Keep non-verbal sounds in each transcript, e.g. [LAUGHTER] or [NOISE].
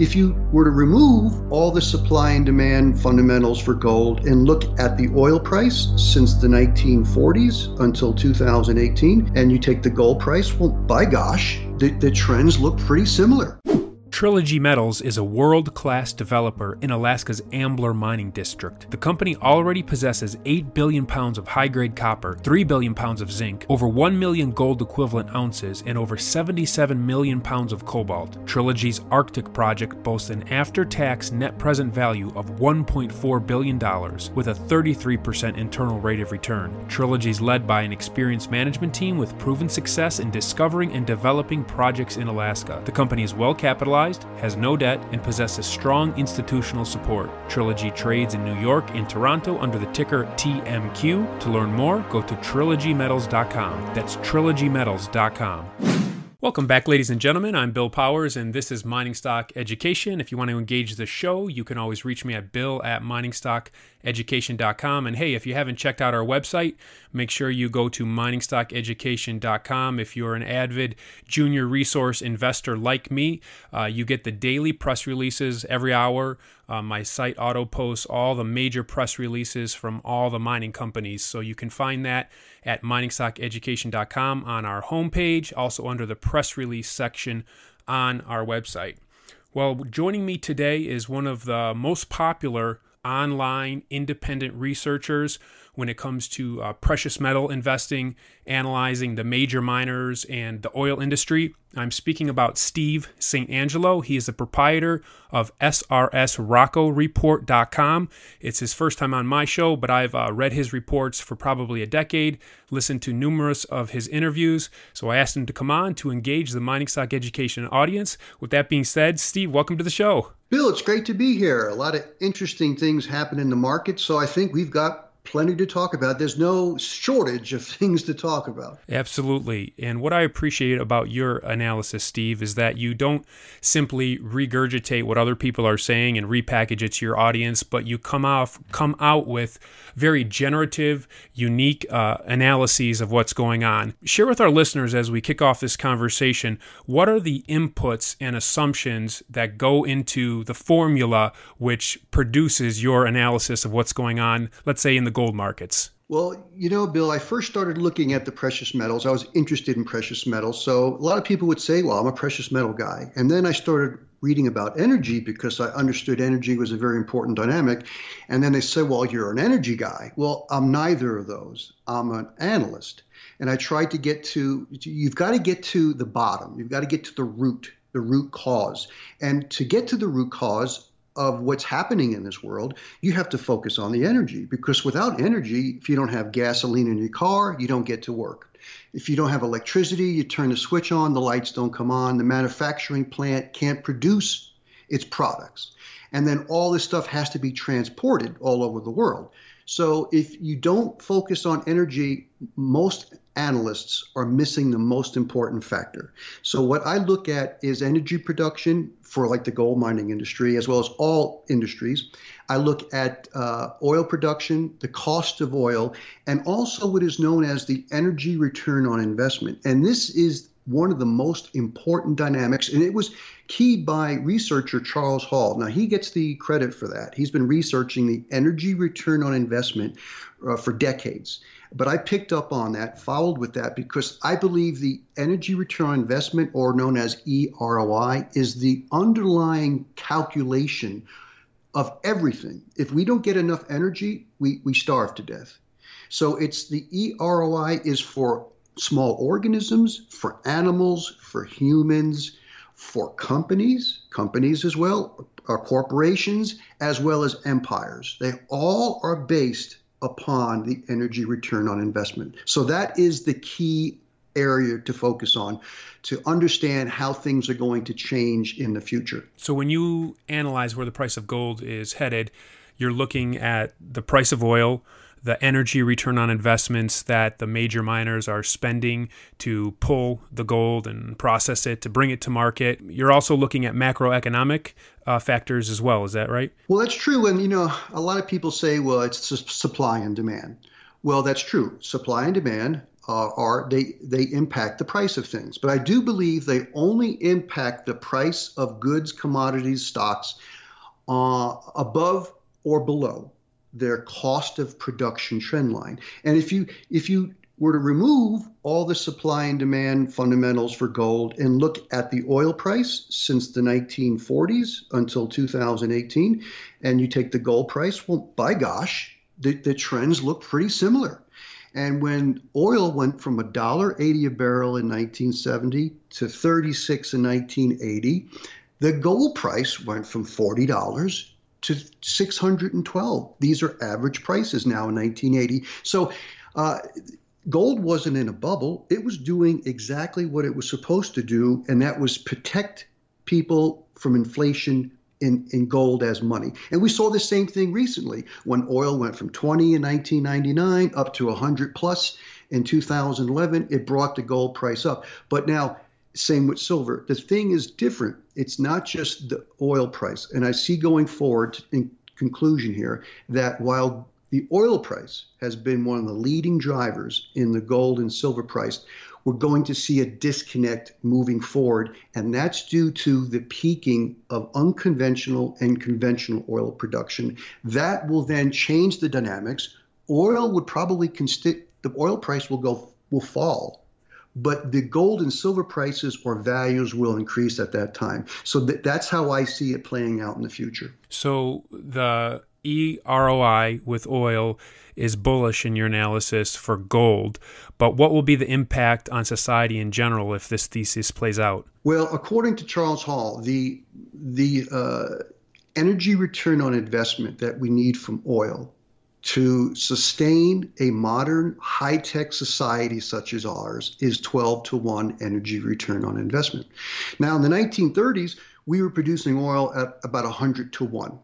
If you were to remove all the supply and demand fundamentals for gold and look at the oil price since the 1940s until 2018, and you take the gold price, well, by gosh, the, the trends look pretty similar. Trilogy Metals is a world class developer in Alaska's Ambler mining district. The company already possesses 8 billion pounds of high grade copper, 3 billion pounds of zinc, over 1 million gold equivalent ounces, and over 77 million pounds of cobalt. Trilogy's Arctic project boasts an after tax net present value of $1.4 billion with a 33% internal rate of return. Trilogy is led by an experienced management team with proven success in discovering and developing projects in Alaska. The company is well capitalized has no debt, and possesses strong institutional support. Trilogy trades in New York and Toronto under the ticker TMQ. To learn more, go to trilogymetals.com. That's trilogymetals.com. Welcome back, ladies and gentlemen. I'm Bill Powers, and this is Mining Stock Education. If you want to engage the show, you can always reach me at bill at miningstockeducation.com. And hey, if you haven't checked out our website, make sure you go to miningstockeducation.com. If you're an avid junior resource investor like me, uh, you get the daily press releases every hour. Uh, my site auto posts all the major press releases from all the mining companies. So you can find that at miningstockeducation.com on our homepage, also under the press release section on our website. Well, joining me today is one of the most popular online independent researchers when it comes to uh, precious metal investing, analyzing the major miners and the oil industry. I'm speaking about Steve St. Angelo. He is the proprietor of SRSRoccoReport.com. It's his first time on my show, but I've uh, read his reports for probably a decade, listened to numerous of his interviews. So I asked him to come on to engage the mining stock education audience. With that being said, Steve, welcome to the show. Bill, it's great to be here. A lot of interesting things happen in the market, so I think we've got plenty to talk about. There's no shortage of [LAUGHS] things to talk about. Absolutely. And what I appreciate about your analysis, Steve, is that you don't simply regurgitate what other people are saying and repackage it to your audience, but you come off come out with very generative, unique uh, analyses of what's going on. Share with our listeners as we kick off this conversation what are the inputs and assumptions that go into the formula which produces your analysis of what's going on, let's say in the gold markets? Well, you know, Bill, I first started looking at the precious metals. I was interested in precious metals. So a lot of people would say, well, I'm a precious metal guy. And then I started reading about energy because I understood energy was a very important dynamic. And then they said, well, you're an energy guy. Well, I'm neither of those. I'm an analyst. And I tried to get to, you've got to get to the bottom, you've got to get to the root, the root cause. And to get to the root cause, of what's happening in this world, you have to focus on the energy because without energy, if you don't have gasoline in your car, you don't get to work. If you don't have electricity, you turn the switch on, the lights don't come on, the manufacturing plant can't produce its products. And then all this stuff has to be transported all over the world. So if you don't focus on energy, most analysts are missing the most important factor. So what I look at is energy production for like the gold mining industry as well as all industries. I look at uh, oil production, the cost of oil, and also what is known as the energy return on investment. And this is one of the most important dynamics, and it was keyed by researcher Charles Hall. Now, he gets the credit for that. He's been researching the energy return on investment uh, for decades. But I picked up on that, followed with that, because I believe the energy return on investment, or known as EROI, is the underlying calculation of everything. If we don't get enough energy, we, we starve to death. So it's the EROI is for small organisms, for animals, for humans, for companies, companies as well, uh, corporations, as well as empires. They all are based upon the energy return on investment. So that is the key area to focus on to understand how things are going to change in the future. So when you analyze where the price of gold is headed, you're looking at the price of oil, the energy return on investments that the major miners are spending to pull the gold and process it to bring it to market. You're also looking at macroeconomic uh, factors as well. Is that right? Well, that's true. And, you know, a lot of people say, well, it's supply and demand. Well, that's true. Supply and demand. uh, are they they impact the price of things. But I do believe they only impact the price of goods, commodities, stocks uh, above or below their cost of production trend line. And if you if you were to remove all the supply and demand fundamentals for gold and look at the oil price since the 1940s until 2018, and you take the gold price, well, by gosh, the, the trends look pretty similar. And when oil went from $1.80 a barrel in 1970 to 36 in 1980, the gold price went from $40 to 612. These are average prices now in 1980. So uh, gold wasn't in a bubble. It was doing exactly what it was supposed to do, and that was protect people from inflation in, in gold as money. And we saw the same thing recently when oil went from 20 in 1999 up to 100 plus in 2011. It brought the gold price up. But now, same with silver. The thing is different. It's not just the oil price. And I see going forward, in conclusion here, that while the oil price has been one of the leading drivers in the gold and silver price. We're going to see a disconnect moving forward, and that's due to the peaking of unconventional and conventional oil production. That will then change the dynamics. Oil would probably consti- the oil price will go will fall, but the gold and silver prices or values will increase at that time. So th- that's how I see it playing out in the future. So the eROI with oil is bullish in your analysis for gold, but what will be the impact on society in general if this thesis plays out? Well, according to Charles Hall, the the uh, energy return on investment that we need from oil to sustain a modern high tech society such as ours is 12 to 1 energy return on investment. Now, in the 1930s, we were producing oil at about 100 to 1.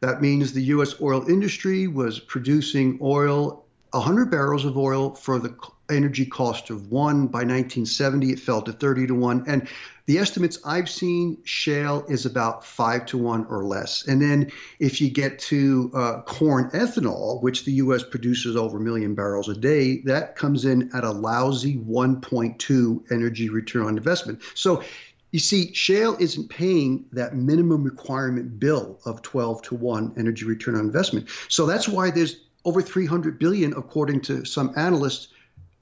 That means the U.S. oil industry was producing oil, 100 barrels of oil for the energy cost of one. By 1970, it fell to 30 to 1. And the estimates I've seen, shale is about 5 to 1 or less. And then if you get to uh, corn ethanol, which the U.S. produces over a million barrels a day, that comes in at a lousy 1.2 energy return on investment. So you see, shale isn't paying that minimum requirement bill of 12 to 1 energy return on investment. So that's why there's over 300 billion, according to some analysts,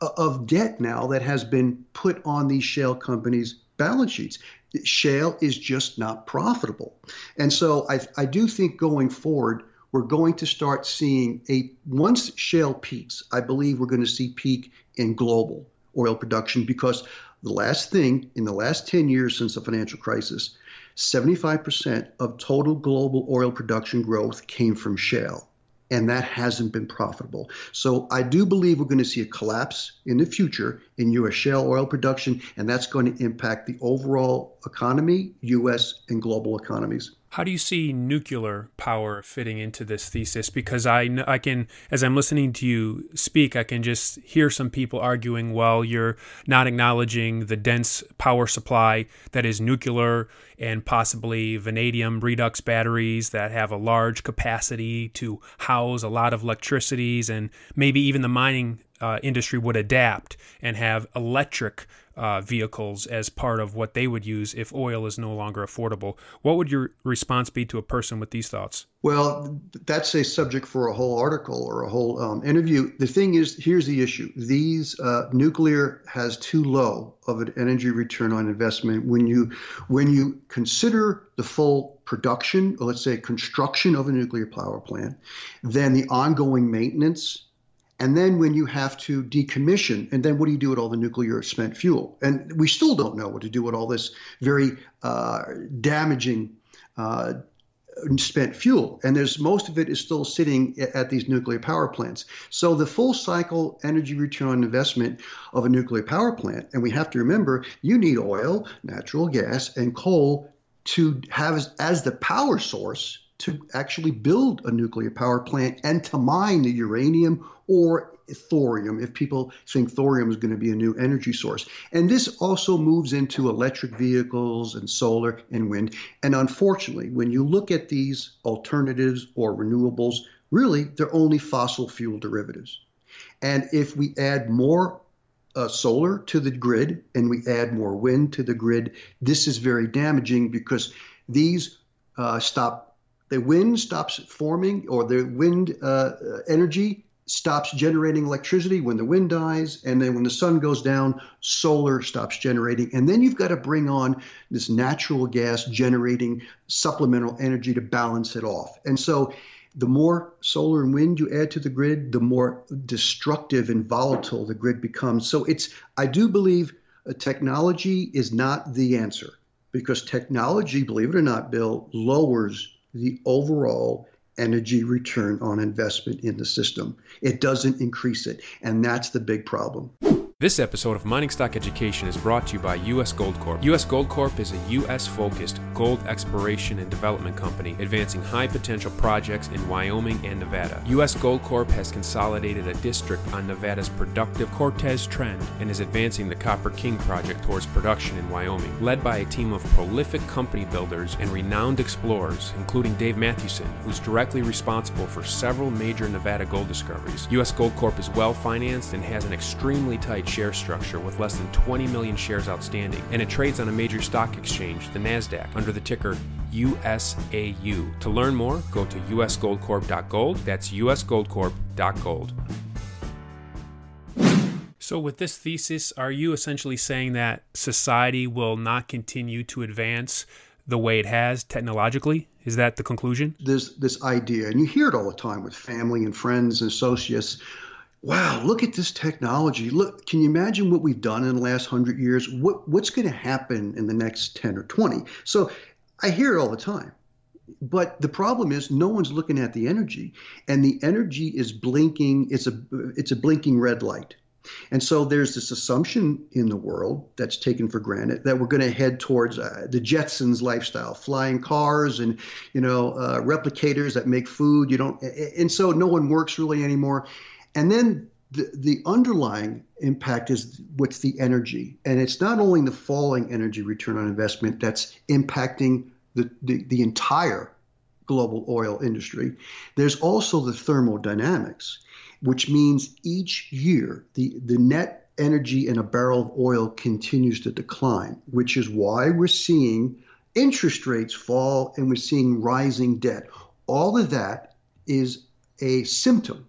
of debt now that has been put on these shale companies' balance sheets. Shale is just not profitable. And so I, I do think going forward, we're going to start seeing a once shale peaks, I believe we're going to see peak in global oil production because the last thing in the last 10 years since the financial crisis, 75% of total global oil production growth came from shale, and that hasn't been profitable. So I do believe we're going to see a collapse in the future in U.S. shale oil production, and that's going to impact the overall economy, U.S. and global economies. How do you see nuclear power fitting into this thesis? Because I, I can, as I'm listening to you speak, I can just hear some people arguing, well, you're not acknowledging the dense power supply that is nuclear and possibly vanadium redox batteries that have a large capacity to house a lot of electricities, and maybe even the mining uh, industry would adapt and have electric uh, vehicles as part of what they would use if oil is no longer affordable. What would your response be to a person with these thoughts? Well, that's a subject for a whole article or a whole um, interview. The thing is, here's the issue: these uh, nuclear has too low of an energy return on investment when you when you consider the full production, or let's say construction of a nuclear power plant, then the ongoing maintenance and then when you have to decommission, and then what do you do with all the nuclear spent fuel? And we still don't know what to do with all this very uh, damaging uh, spent fuel. And there's most of it is still sitting at these nuclear power plants. So the full cycle energy return on investment of a nuclear power plant, and we have to remember you need oil, natural gas, and coal to have as, as the power source to actually build a nuclear power plant and to mine the uranium or thorium if people think thorium is going to be a new energy source. And this also moves into electric vehicles and solar and wind. And unfortunately, when you look at these alternatives or renewables, really they're only fossil fuel derivatives. And if we add more uh, solar to the grid and we add more wind to the grid, this is very damaging because these uh, stop, the wind stops forming or the wind uh, energy stops generating electricity when the wind dies, and then when the sun goes down, solar stops generating. And then you've got to bring on this natural gas generating supplemental energy to balance it off. And so the more solar and wind you add to the grid, the more destructive and volatile the grid becomes. So it's I do believe technology is not the answer because technology, believe it or not, Bill, lowers the overall energy return on investment in the system. It doesn't increase it. And that's the big problem. This episode of Mining Stock Education is brought to you by U.S. Gold Corp. U.S. Gold Corp is a U.S. focused gold exploration and development company advancing high potential projects in Wyoming and Nevada. U.S. Gold Corp has consolidated a district on Nevada's productive Cortez Trend and is advancing the Copper King project towards production in Wyoming. Led by a team of prolific company builders and renowned explorers, including Dave Mathewson, who's directly responsible for several major Nevada gold discoveries, U.S. Gold Corp is well financed and has an extremely tight share structure with less than 20 million shares outstanding, and it trades on a major stock exchange, the NASDAQ, under the ticker USAU. To learn more, go to usgoldcorp.gold. That's usgoldcorp.gold. So, with this thesis, are you essentially saying that society will not continue to advance the way it has technologically? Is that the conclusion? There's this idea, and you hear it all the time with family and friends and associates wow, look at this technology. Look, can you imagine what we've done in the last hundred years? What what's going to happen in the next 10 or 20? So I hear it all the time. But the problem is no one's looking at the energy. And the energy is blinking, it's a it's a blinking red light. And so there's this assumption in the world that's taken for granted that we're going to head towards uh, the Jetsons lifestyle, flying cars and you know uh, replicators that make food. You don't, and so no one works really anymore. And then the, the underlying impact is what's the energy. And it's not only the falling energy return on investment that's impacting the, the, the entire global oil industry, there's also the thermodynamics, which means each year the, the net energy in a barrel of oil continues to decline, which is why we're seeing interest rates fall and we're seeing rising debt. All of that is a symptom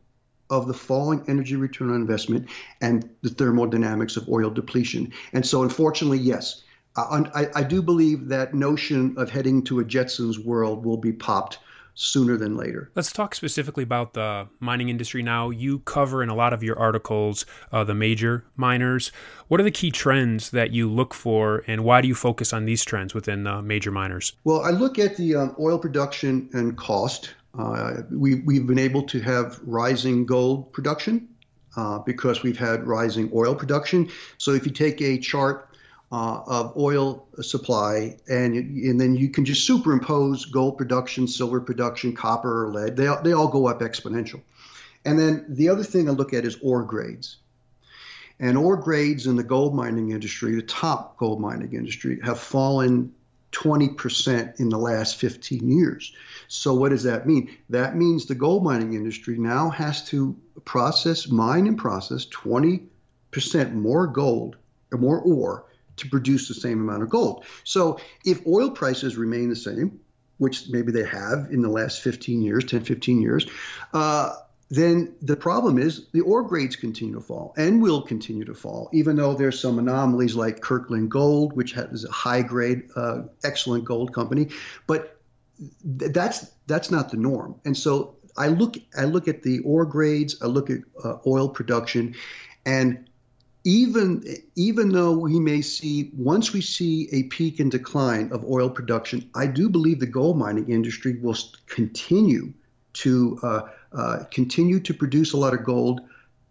of the falling energy return on investment and the thermodynamics of oil depletion. And so, unfortunately, yes, I, I, do believe that notion of heading to a Jetsons world will be popped sooner than later. Let's talk specifically about the mining industry now. You cover in a lot of your articles uh, the major miners. What are the key trends that you look for, and why do you focus on these trends within uh, major miners? Well, I look at the um, oil production and cost uh, we, we've been able to have rising gold production uh, because we've had rising oil production. So if you take a chart uh, of oil supply and and then you can just superimpose gold production, silver production, copper or lead, they, they all go up exponential. And then the other thing I look at is ore grades. And ore grades in the gold mining industry, the top gold mining industry, have fallen 20% in the last 15 years. So, what does that mean? That means the gold mining industry now has to process, mine, and process 20% more gold or more ore to produce the same amount of gold. So, if oil prices remain the same, which maybe they have in the last 15 years, 10, 15 years, uh, then the problem is the ore grades continue to fall and will continue to fall, even though there's some anomalies like Kirkland Gold, which has a high grade, uh, excellent gold company. But th- that's that's not the norm. And so I look I look at the ore grades, I look at uh, oil production, and even even though we may see once we see a peak and decline of oil production, I do believe the gold mining industry will continue to uh, uh, continue to produce a lot of gold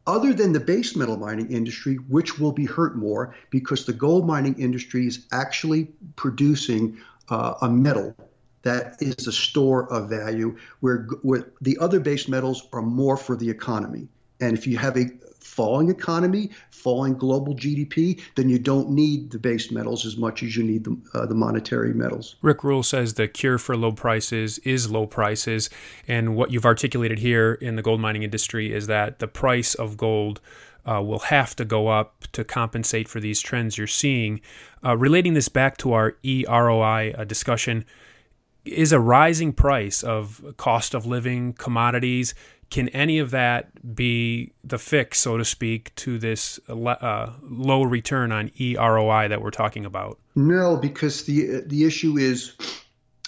other than the base metal mining industry, which will be hurt more because the gold mining industry is actually producing uh, a metal that is a store of value, where, where the other base metals are more for the economy. And if you have a falling economy, falling global GDP, then you don't need the base metals as much as you need the, uh, the monetary metals. Rick Rule says the cure for low prices is low prices. And what you've articulated here in the gold mining industry is that the price of gold uh, will have to go up to compensate for these trends you're seeing. Uh, relating this back to our eROI uh, discussion, is a rising price of cost of living, commodities, can any of that be the fix, so to speak, to this uh, low return on eROI that we're talking about? No, because the the issue is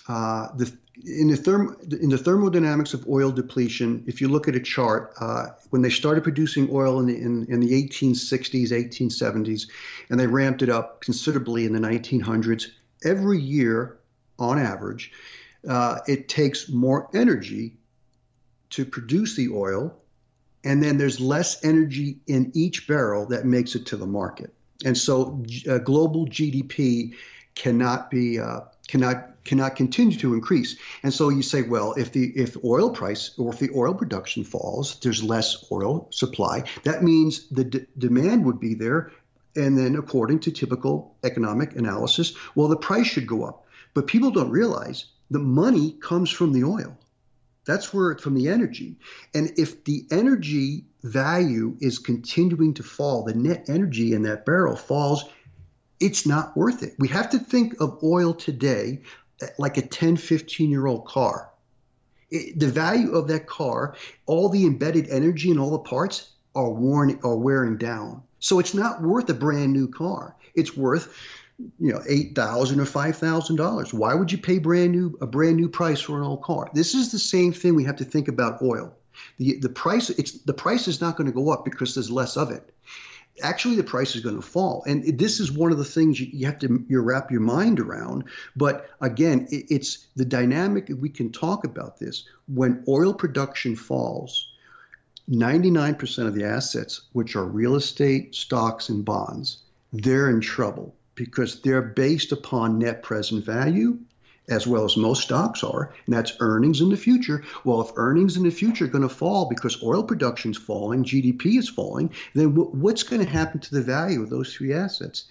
uh, the in the therm in the thermodynamics of oil depletion. If you look at a chart, uh, when they started producing oil in the in, in the 1860s, 1870s, and they ramped it up considerably in the 1900s, every year, on average, uh, it takes more energy to produce the oil, and then there's less energy in each barrel that makes it to the market. And so uh, global GDP cannot be uh, cannot cannot continue to increase. And so you say, well, if the if oil price or if the oil production falls, there's less oil supply. That means the d- demand would be there, and then according to typical economic analysis, well, the price should go up. But people don't realize the money comes from the oil. That's where it's from the energy. And if the energy value is continuing to fall, the net energy in that barrel falls, it's not worth it. We have to think of oil today eh, like a 10, 15 year old car. It, the value of that car, all the embedded energy and all the parts are worn are wearing down. So it's not worth a brand new car. It's worth you know eight thousand or five thousand dollars. Why would you pay brand new a brand new price for an old car? This is the same thing we have to think about oil. The the price it's the price is not going to go up because there's less of it. Actually, the price is going to fall, and this is one of the things you, you have to you wrap your mind around. But again, it, it's the dynamic. We can talk about this when oil production falls. 99% of the assets, which are real estate, stocks, and bonds, they're in trouble because they're based upon net present value as well as most stocks are, and that's earnings in the future. Well, if earnings in the future are going to fall because oil production is falling, GDP is falling, then w- what's going to happen to the value of those three assets?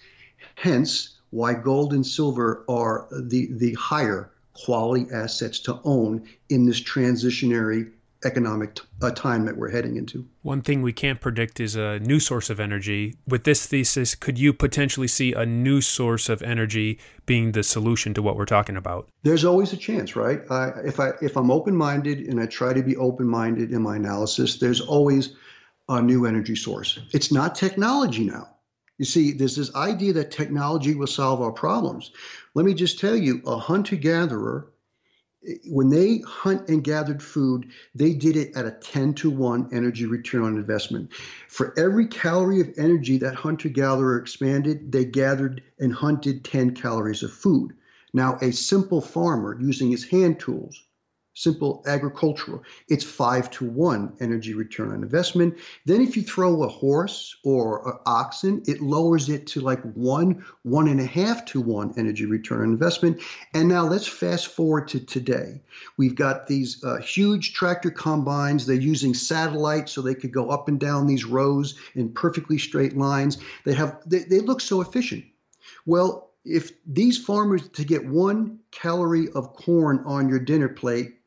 Hence, why gold and silver are the, the higher quality assets to own in this transitionary economic t- uh, time that we're heading into. One thing we can't predict is a new source of energy. With this thesis, could you potentially see a new source of energy being the solution to what we're talking about? There's always a chance, right? Uh, if I if I'm open-minded and I try to be open-minded in my analysis, there's always a new energy source. It's not technology now. You see, there's this idea that technology will solve our problems. Let me just tell you, a hunter-gatherer when they hunt and gathered food, they did it at a 10 to 1 energy return on investment. For every calorie of energy that hunter gatherer expanded, they gathered and hunted 10 calories of food. Now, a simple farmer using his hand tools simple agricultural. It's five to one energy return on investment. Then if you throw a horse or an oxen, it lowers it to like one, one and a half to one energy return on investment. And now let's fast forward to today. We've got these uh, huge tractor combines. They're using satellites so they could go up and down these rows in perfectly straight lines. They have they, they look so efficient. Well, if these farmers to get one calorie of corn on your dinner plate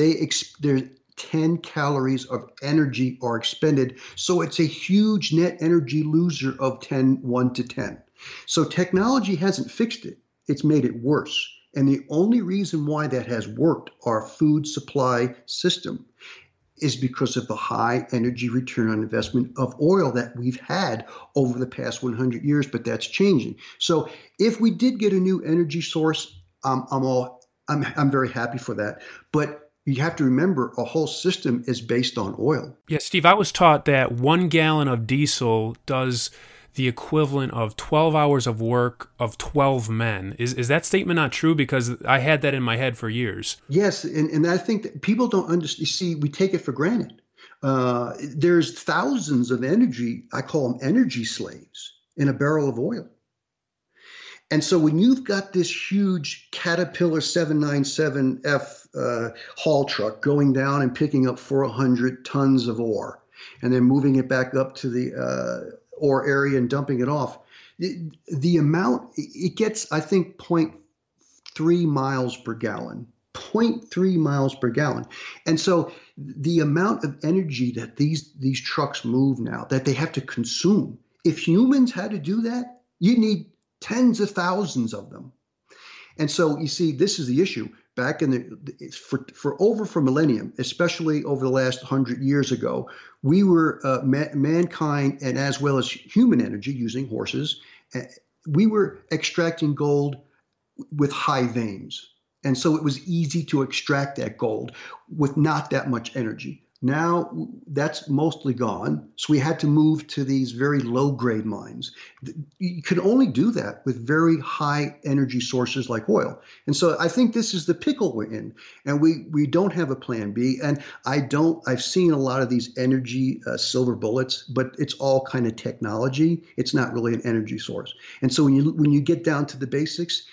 they there's 10 calories of energy are expended. So it's a huge net energy loser of 10, 1 to 10. So technology hasn't fixed it, it's made it worse. And the only reason why that has worked, our food supply system, is because of the high energy return on investment of oil that we've had over the past 100 years, but that's changing. So if we did get a new energy source, um, I'm all I'm, I'm very happy for that. But you have to remember a whole system is based on oil. Yeah, Steve, I was taught that one gallon of diesel does the equivalent of 12 hours of work of 12 men. Is, is that statement not true? Because I had that in my head for years. Yes, and, and I think that people don't understand. You see, we take it for granted. Uh, there's thousands of energy, I call them energy slaves, in a barrel of oil. And so when you've got this huge Caterpillar 797F uh, haul truck going down and picking up 400 tons of ore and then moving it back up to the uh, ore area and dumping it off, the amount, it gets, I think, 0.3 miles per gallon 0.3 miles per gallon. And so the amount of energy that these these trucks move now that they have to consume, if humans had to do that, you need tens of thousands of them. And so you see, this is the issue. Back in the for for over for millennium, especially over the last hundred years ago, we were uh, ma- mankind and as well as human energy using horses. Uh, we were extracting gold with high veins and so it was easy to extract that gold with not that much energy. Now that's mostly gone. So we had to move to these very low grade mines. You could only do that with very high energy sources like oil. And so I think this is the pickle we're in. And we, we don't have a plan B. And I don't, I've seen a lot of these energy uh, silver bullets, but it's all kind of technology. It's not really an energy source. And so when you, when you get down to the basics,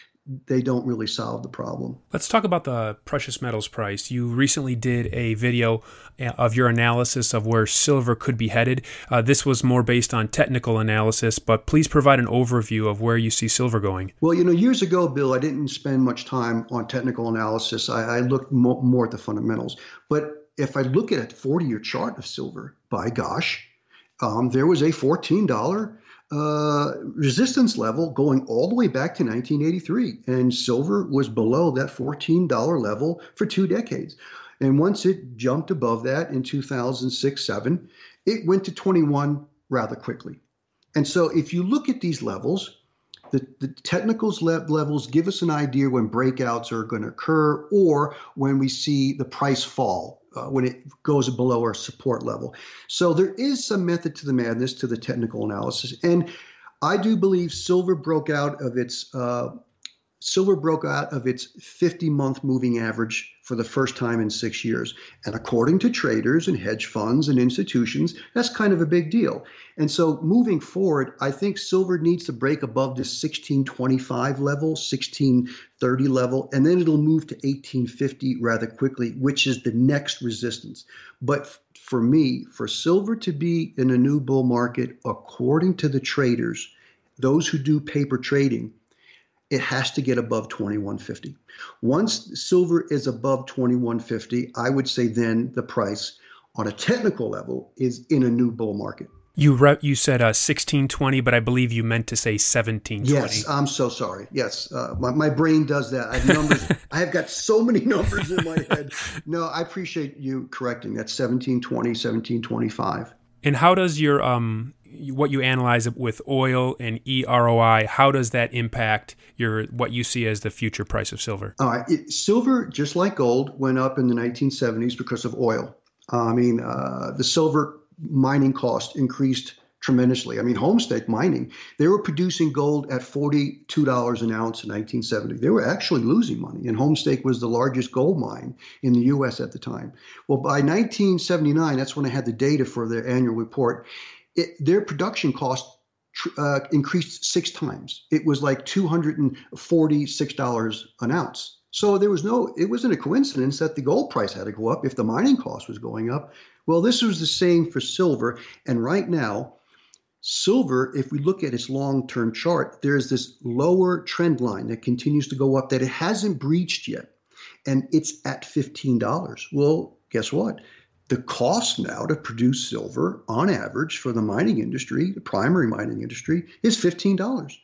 they don't really solve the problem. Let's talk about the precious metals price. You recently did a video uh, of your analysis of where silver could be headed. Uh, this was more based on technical analysis, but please provide an overview of where you see silver going. Well, you know, years ago, Bill, I didn't spend much time on technical analysis. I, I looked mo- more at the fundamentals. But if I look at a 40 year chart of silver, by gosh, um, there was a $14 uh, resistance level going all the way back to 1983. And silver was below that $14 level for two decades. And once it jumped above that in 2006 7, it went to 21 rather quickly. And so if you look at these levels, the, the technicals le- levels give us an idea when breakouts are going to occur or when we see the price fall uh, when it goes below our support level. So there is some method to the madness to the technical analysis. And I do believe silver broke out of its uh, silver broke out of its 50 month moving average for the first time in six years. And according to traders and hedge funds and institutions, that's kind of a big deal. And so moving forward, I think silver needs to break above this 1625 level, 1630 level, and then it'll move to 1850 rather quickly, which is the next resistance. But for me, for silver to be in a new bull market, according to the traders, those who do paper trading, it has to get above 2150. Once silver is above 2150, I would say then the price on a technical level is in a new bull market. You re- you said uh, 1620, but I believe you meant to say 1720. Yes, I'm so sorry. Yes, uh, my, my brain does that. I have numbers. [LAUGHS] I have got so many numbers in my head. No, I appreciate you correcting. That's 1720, 1725. And how does your um what you analyze with oil and EROI, how does that impact your what you see as the future price of silver? Right, it, silver, just like gold, went up in the 1970s because of oil. Uh, I mean, uh, the silver mining cost increased tremendously. I mean, Homestake mining, they were producing gold at $42 an ounce in 1970. They were actually losing money, and Homestake was the largest gold mine in the U.S. at the time. Well, by 1979, that's when I had the data for their annual report it, their production cost uh, increased six times. It was like $246 an ounce. So there was no, it wasn't a coincidence that the gold price had to go up if the mining cost was going up. Well, this was the same for silver. And right now, silver, if we look at its long term chart, there's this lower trend line that continues to go up that it hasn't breached yet. And it's at $15. Well, guess what? The cost now to produce silver on average for the mining industry, the primary mining industry, is $15.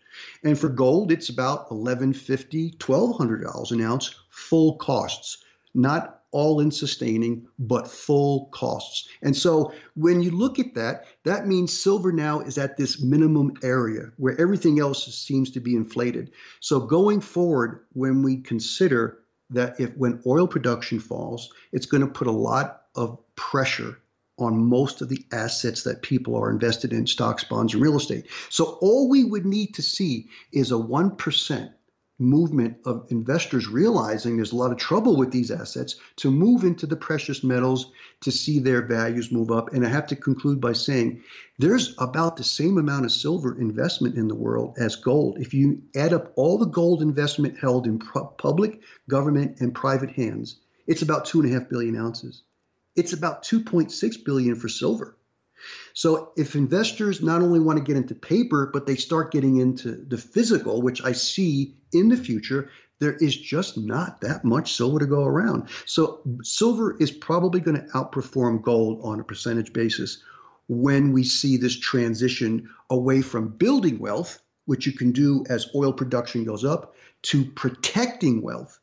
And for gold, it's about $1,150, $1,200 an ounce, full costs, not all in sustaining, but full costs. And so when you look at that, that means silver now is at this minimum area where everything else seems to be inflated. So going forward, when we consider that if when oil production falls, it's going to put a lot of pressure on most of the assets that people are invested in stocks, bonds, and real estate. So all we would need to see is a 1% movement of investors realizing there's a lot of trouble with these assets to move into the precious metals to see their values move up. And I have to conclude by saying there's about the same amount of silver investment in the world as gold. If you add up all the gold investment held in public, government, and private hands, it's about two and a half billion ounces. It's about 2.6 billion for silver. So if investors not only want to get into paper, but they start getting into the physical, which I see in the future, there is just not that much silver to go around. So silver is probably going to outperform gold on a percentage basis when we see this transition away from building wealth, which you can do as oil production goes up, to protecting wealth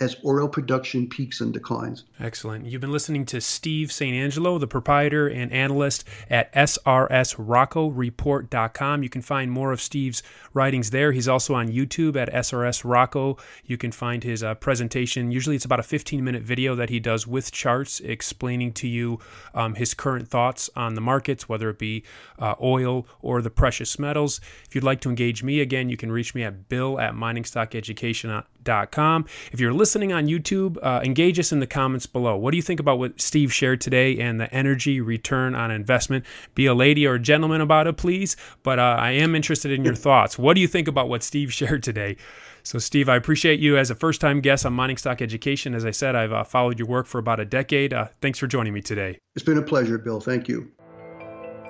as oil production peaks and declines. Excellent. You've been listening to Steve St. Angelo, the proprietor and analyst at srsroccoreport.com. You can find more of Steve's writings there. He's also on YouTube at SRS Rocco. You can find his uh, presentation. Usually it's about a 15 minute video that he does with charts explaining to you um, his current thoughts on the markets, whether it be uh, oil or the precious metals. If you'd like to engage me again, you can reach me at bill at miningstockeducation.com. If you're listening on YouTube, uh, engage us in the comments below. What do you think about what Steve shared today and the energy return on investment? Be a lady or a gentleman about it, please. But uh, I am interested in your thoughts. What do you think about what Steve shared today? So, Steve, I appreciate you as a first time guest on Mining Stock Education. As I said, I've uh, followed your work for about a decade. Uh, thanks for joining me today. It's been a pleasure, Bill. Thank you.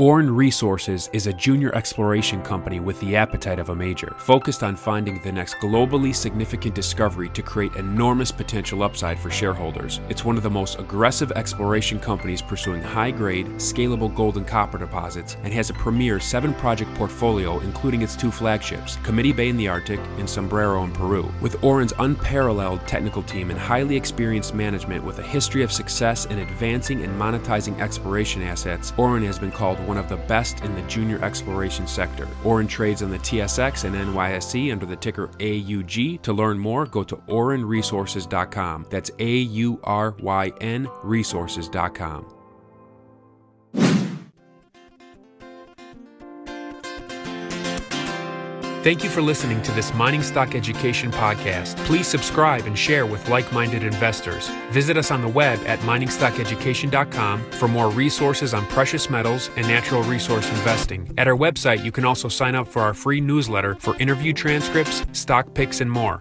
Auryn Resources is a junior exploration company with the appetite of a major, focused on finding the next globally significant discovery to create enormous potential upside for shareholders. It's one of the most aggressive exploration companies pursuing high grade, scalable gold and copper deposits and has a premier seven project portfolio, including its two flagships, Committee Bay in the Arctic and Sombrero in Peru. With Auryn's unparalleled technical team and highly experienced management with a history of success in advancing and monetizing exploration assets, Auryn has been called one of the best in the junior exploration sector. Auryn trades on the TSX and NYSE under the ticker AUG. To learn more, go to aurynresources.com. That's A U R Y N resources.com. Thank you for listening to this Mining Stock Education podcast. Please subscribe and share with like minded investors. Visit us on the web at miningstockeducation.com for more resources on precious metals and natural resource investing. At our website, you can also sign up for our free newsletter for interview transcripts, stock picks, and more.